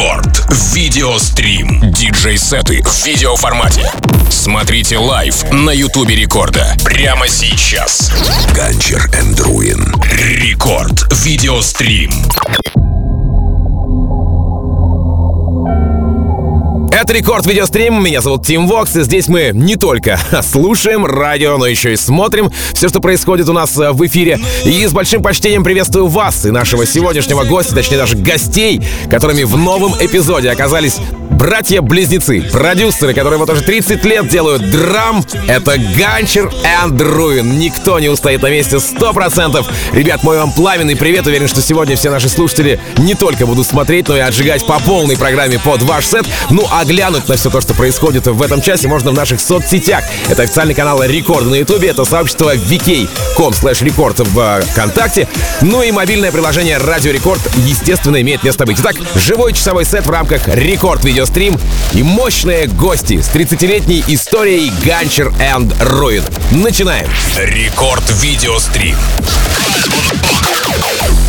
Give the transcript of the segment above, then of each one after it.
Рекорд. Видеострим. Диджей-сеты в видеоформате. Смотрите лайв на Ютубе Рекорда. Прямо сейчас. Gancher and Ruin. Рекорд. Видеострим. Это Рекорд Видеострим, меня зовут Тим Вокс, и здесь мы не только слушаем радио, но еще и смотрим все, что происходит у нас э, в эфире. И с большим почтением приветствую вас и нашего сегодняшнего гостя, точнее даже гостей, которыми в новом эпизоде оказались братья-близнецы, продюсеры, которые вот уже 30 лет делают драм. Это Ганчер и Руин. Никто не устоит на месте 100%. Ребят, мой вам пламенный привет. Уверен, что сегодня все наши слушатели не только будут смотреть, но и отжигать по полной программе под ваш сет. Ну а глянуть на все то, что происходит в этом часе, можно в наших соцсетях. Это официальный канал Рекорд на Ютубе, это сообщество vk.com slash рекорд в э, ВКонтакте. Ну и мобильное приложение Радио Рекорд, естественно, имеет место быть. Итак, живой часовой сет в рамках Рекорд Видео стрим и мощные гости с 30-летней историей Gancher and Ruin. Начинаем! Рекорд Видеострим. What type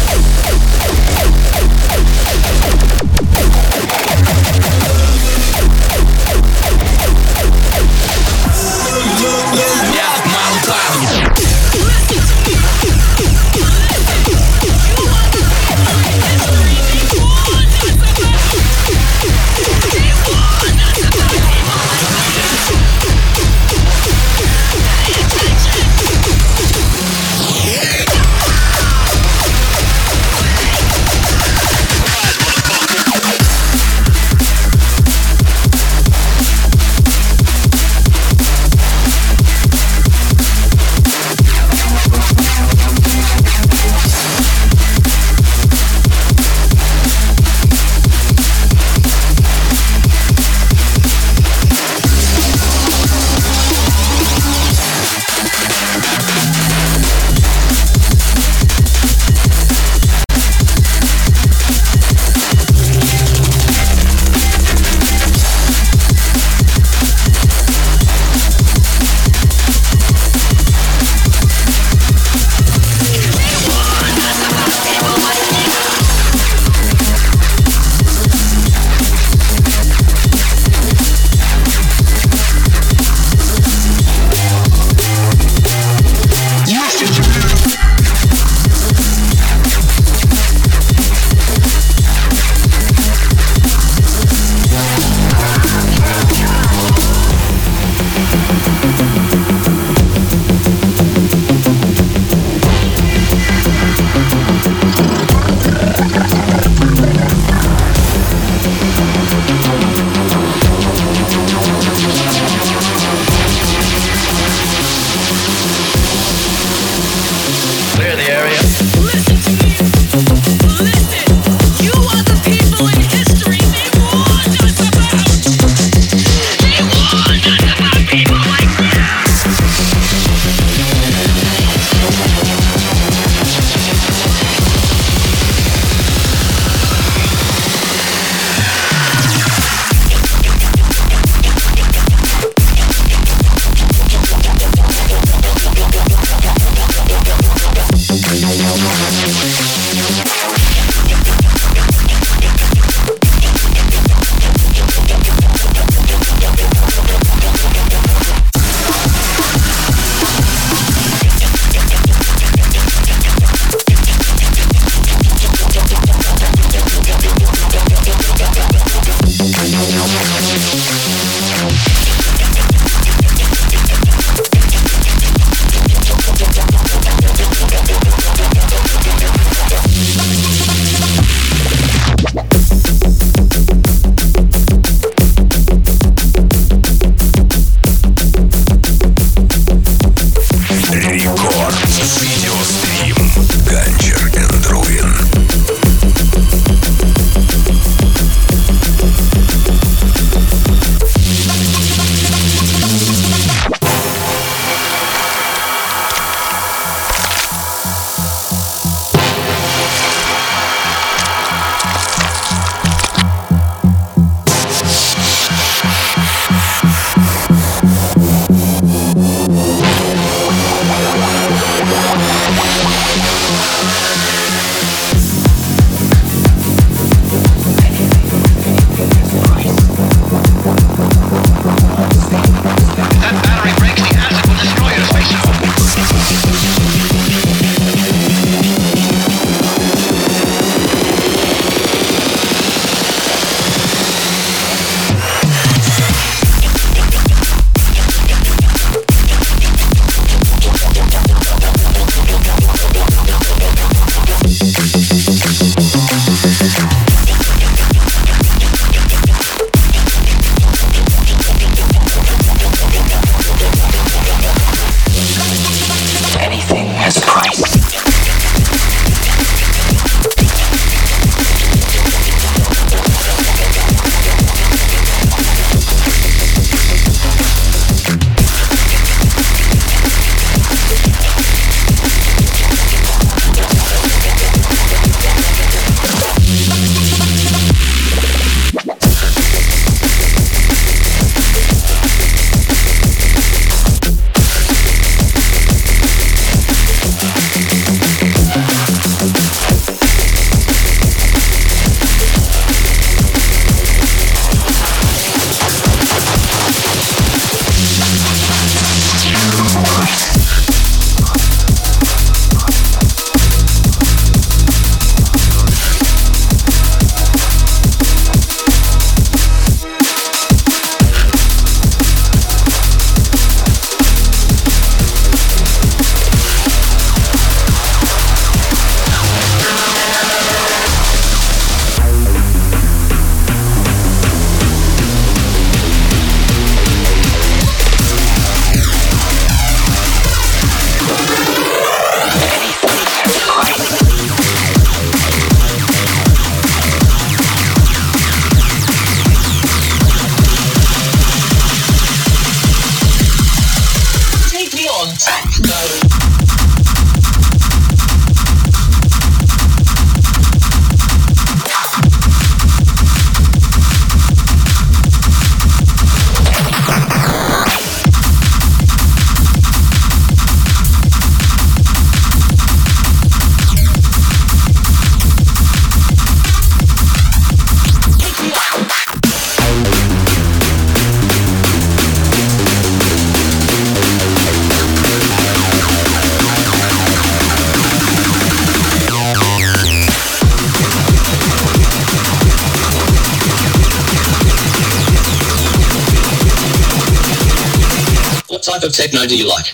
of techno do you like?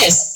Yes.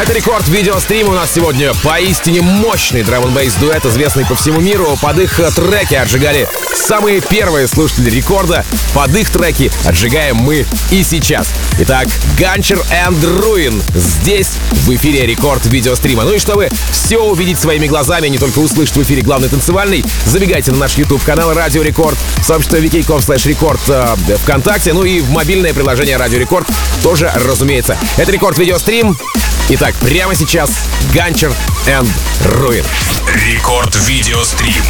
Это рекорд видеострима у нас сегодня. Поистине мощный drum n bass дуэт, известный по всему миру. Под их треки отжигали самые первые слушатели рекорда. Под их треки отжигаем мы и сейчас. Итак, Gancher and Ruin здесь, в эфире рекорд видеострима. Ну и чтобы все увидеть своими глазами, не только услышать в эфире главный танцевальный, забегайте на наш YouTube канал Радио Рекорд, сообщество vk.com slash record э, ВКонтакте, ну и в мобильное приложение Радио Рекорд тоже, разумеется. Это рекорд видеострим. Итак, прямо сейчас Ганчер and Ruin. Рекорд видеострим.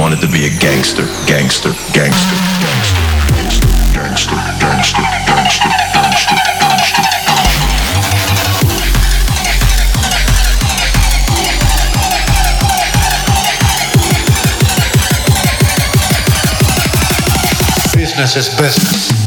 wanted to be a gangster, gangster, gangster, gangster, gangster, gangster, gangster, gangster, gangster. Business is business.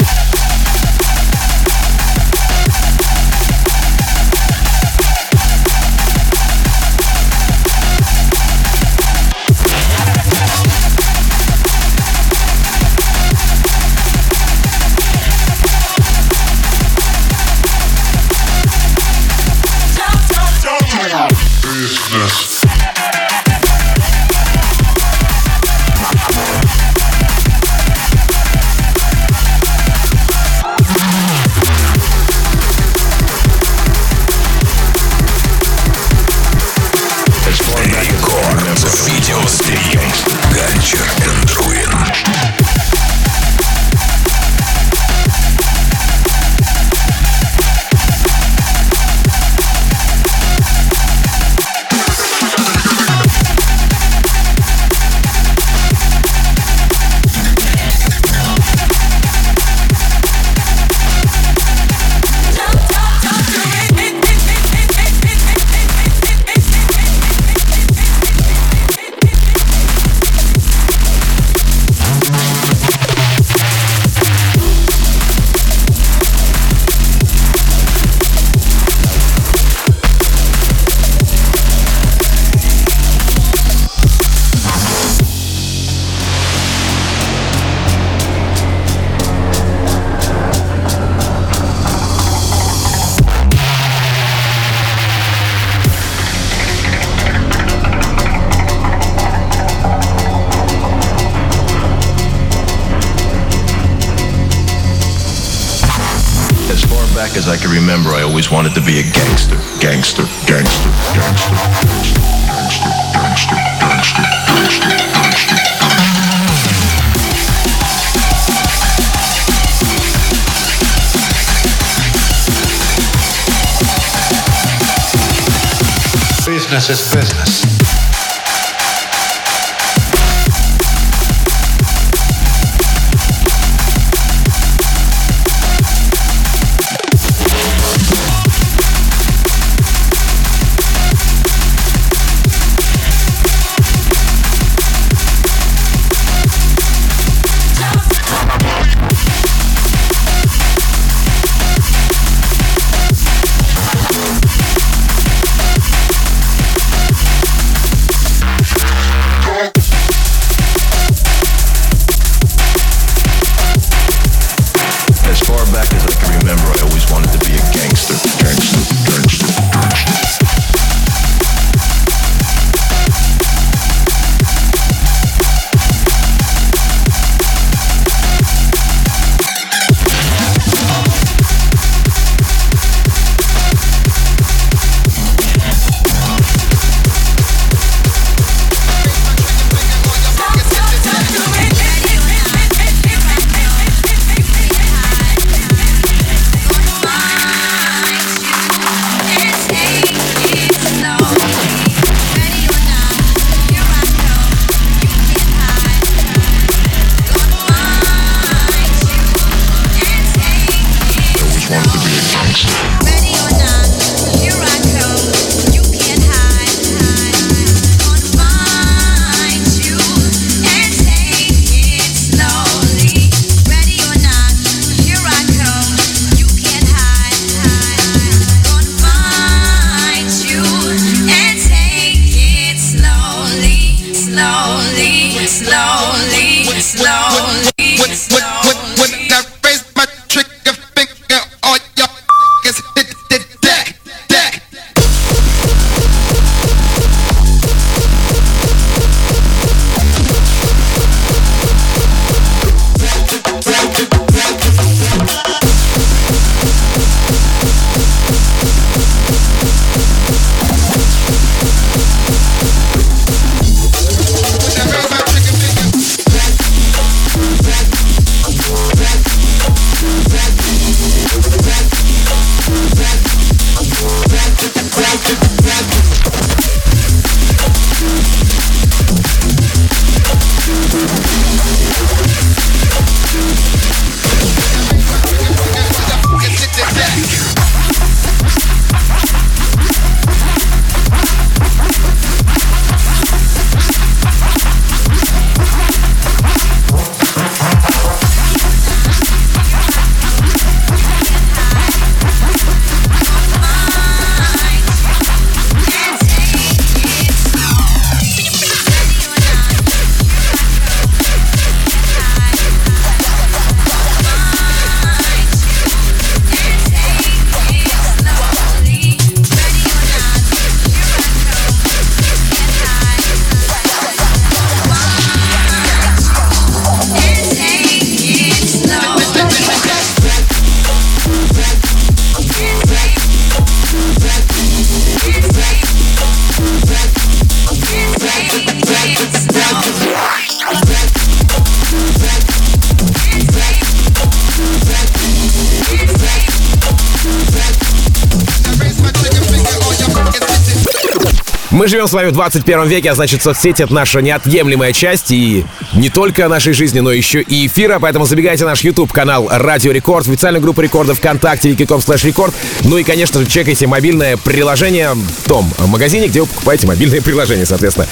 Мы живем с вами в 21 веке, а значит соцсети — это наша неотъемлемая часть и не только нашей жизни, но еще и эфира. Поэтому забегайте на наш YouTube-канал «Радио Рекорд», официальную группу рекордов ВКонтакте, vk.com слэш рекорд. Ну и, конечно же, чекайте мобильное приложение в том магазине, где вы покупаете мобильные приложения, соответственно.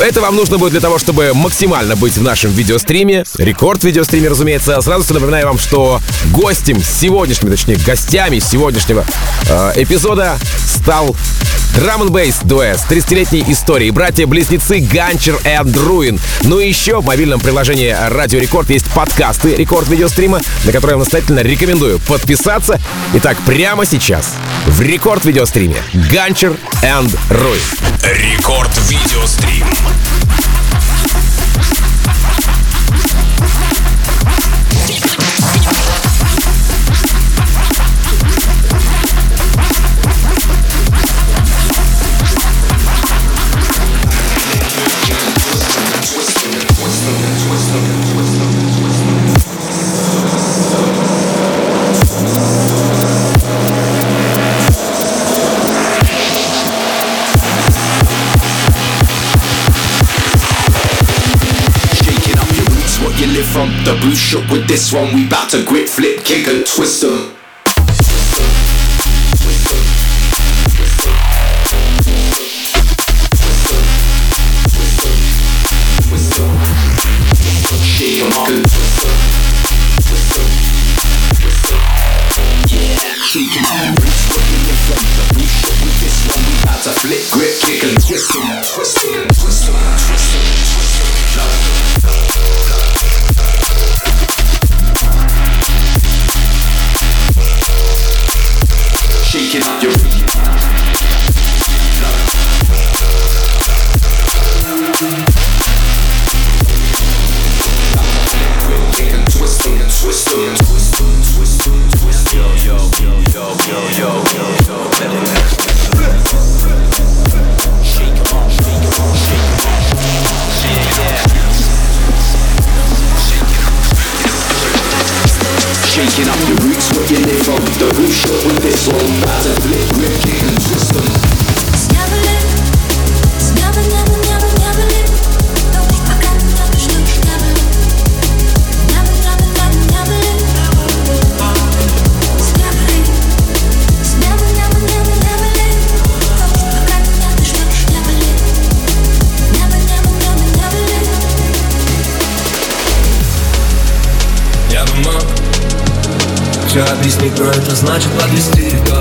Это вам нужно будет для того, чтобы максимально быть в нашем видеостриме. Рекорд видеостриме, разумеется. Сразу же напоминаю вам, что гостем сегодняшними, точнее, гостями сегодняшнего э, эпизода стал drum bass дуэт с 50-летней историей. Братья-близнецы Gancher and Ruin. Ну и еще в мобильном приложении Радио Рекорд есть подкасты Рекорд Видеострима, на которые я настоятельно рекомендую подписаться. Итак, прямо сейчас в Рекорд Видеостриме Gancher и Ruin. Рекорд Видеострим. The booth shook with this one. We bout to grip, flip, kick and twist them. Все объяснить, но это значит подвести ребят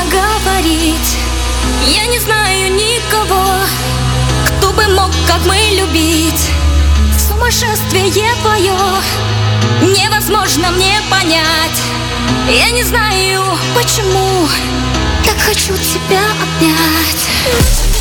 нужно говорить. Я не знаю никого Кто бы мог, как мы, любить. Сумасшествие твое Невозможно мне понять. Я не знаю, почему Так хочу тебя обнять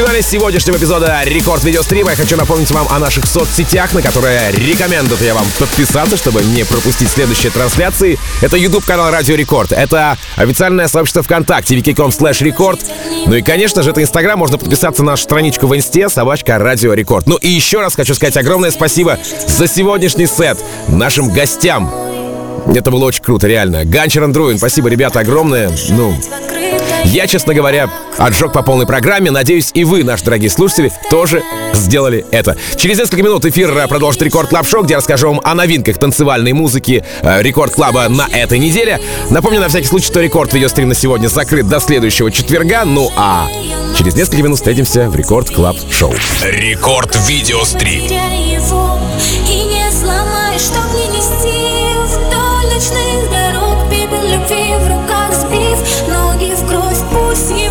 финале сегодняшнего эпизода Рекорд Видеострима я хочу напомнить вам о наших соцсетях, на которые рекомендую я вам подписаться, чтобы не пропустить следующие трансляции. Это YouTube канал Радио Рекорд, это официальное сообщество ВКонтакте, vk.com слэш рекорд. Ну и, конечно же, это Инстаграм, можно подписаться на нашу страничку в Инсте, собачка Радио Рекорд. Ну и еще раз хочу сказать огромное спасибо за сегодняшний сет нашим гостям. Это было очень круто, реально. Gancher and Ruin, спасибо, ребята, огромное. Ну, я, честно говоря, отжег по полной программе. Надеюсь, и вы, наши дорогие слушатели, тоже сделали это. Через несколько минут эфир э, продолжит Record Club Show, где я расскажу вам о новинках танцевальной музыки э, Record Club а на этой неделе. Напомню на всякий случай, что Рекорд видеострим на сегодня закрыт до следующего четверга. Ну а через несколько минут встретимся в Record Club Show. Рекорд Видеострим. See you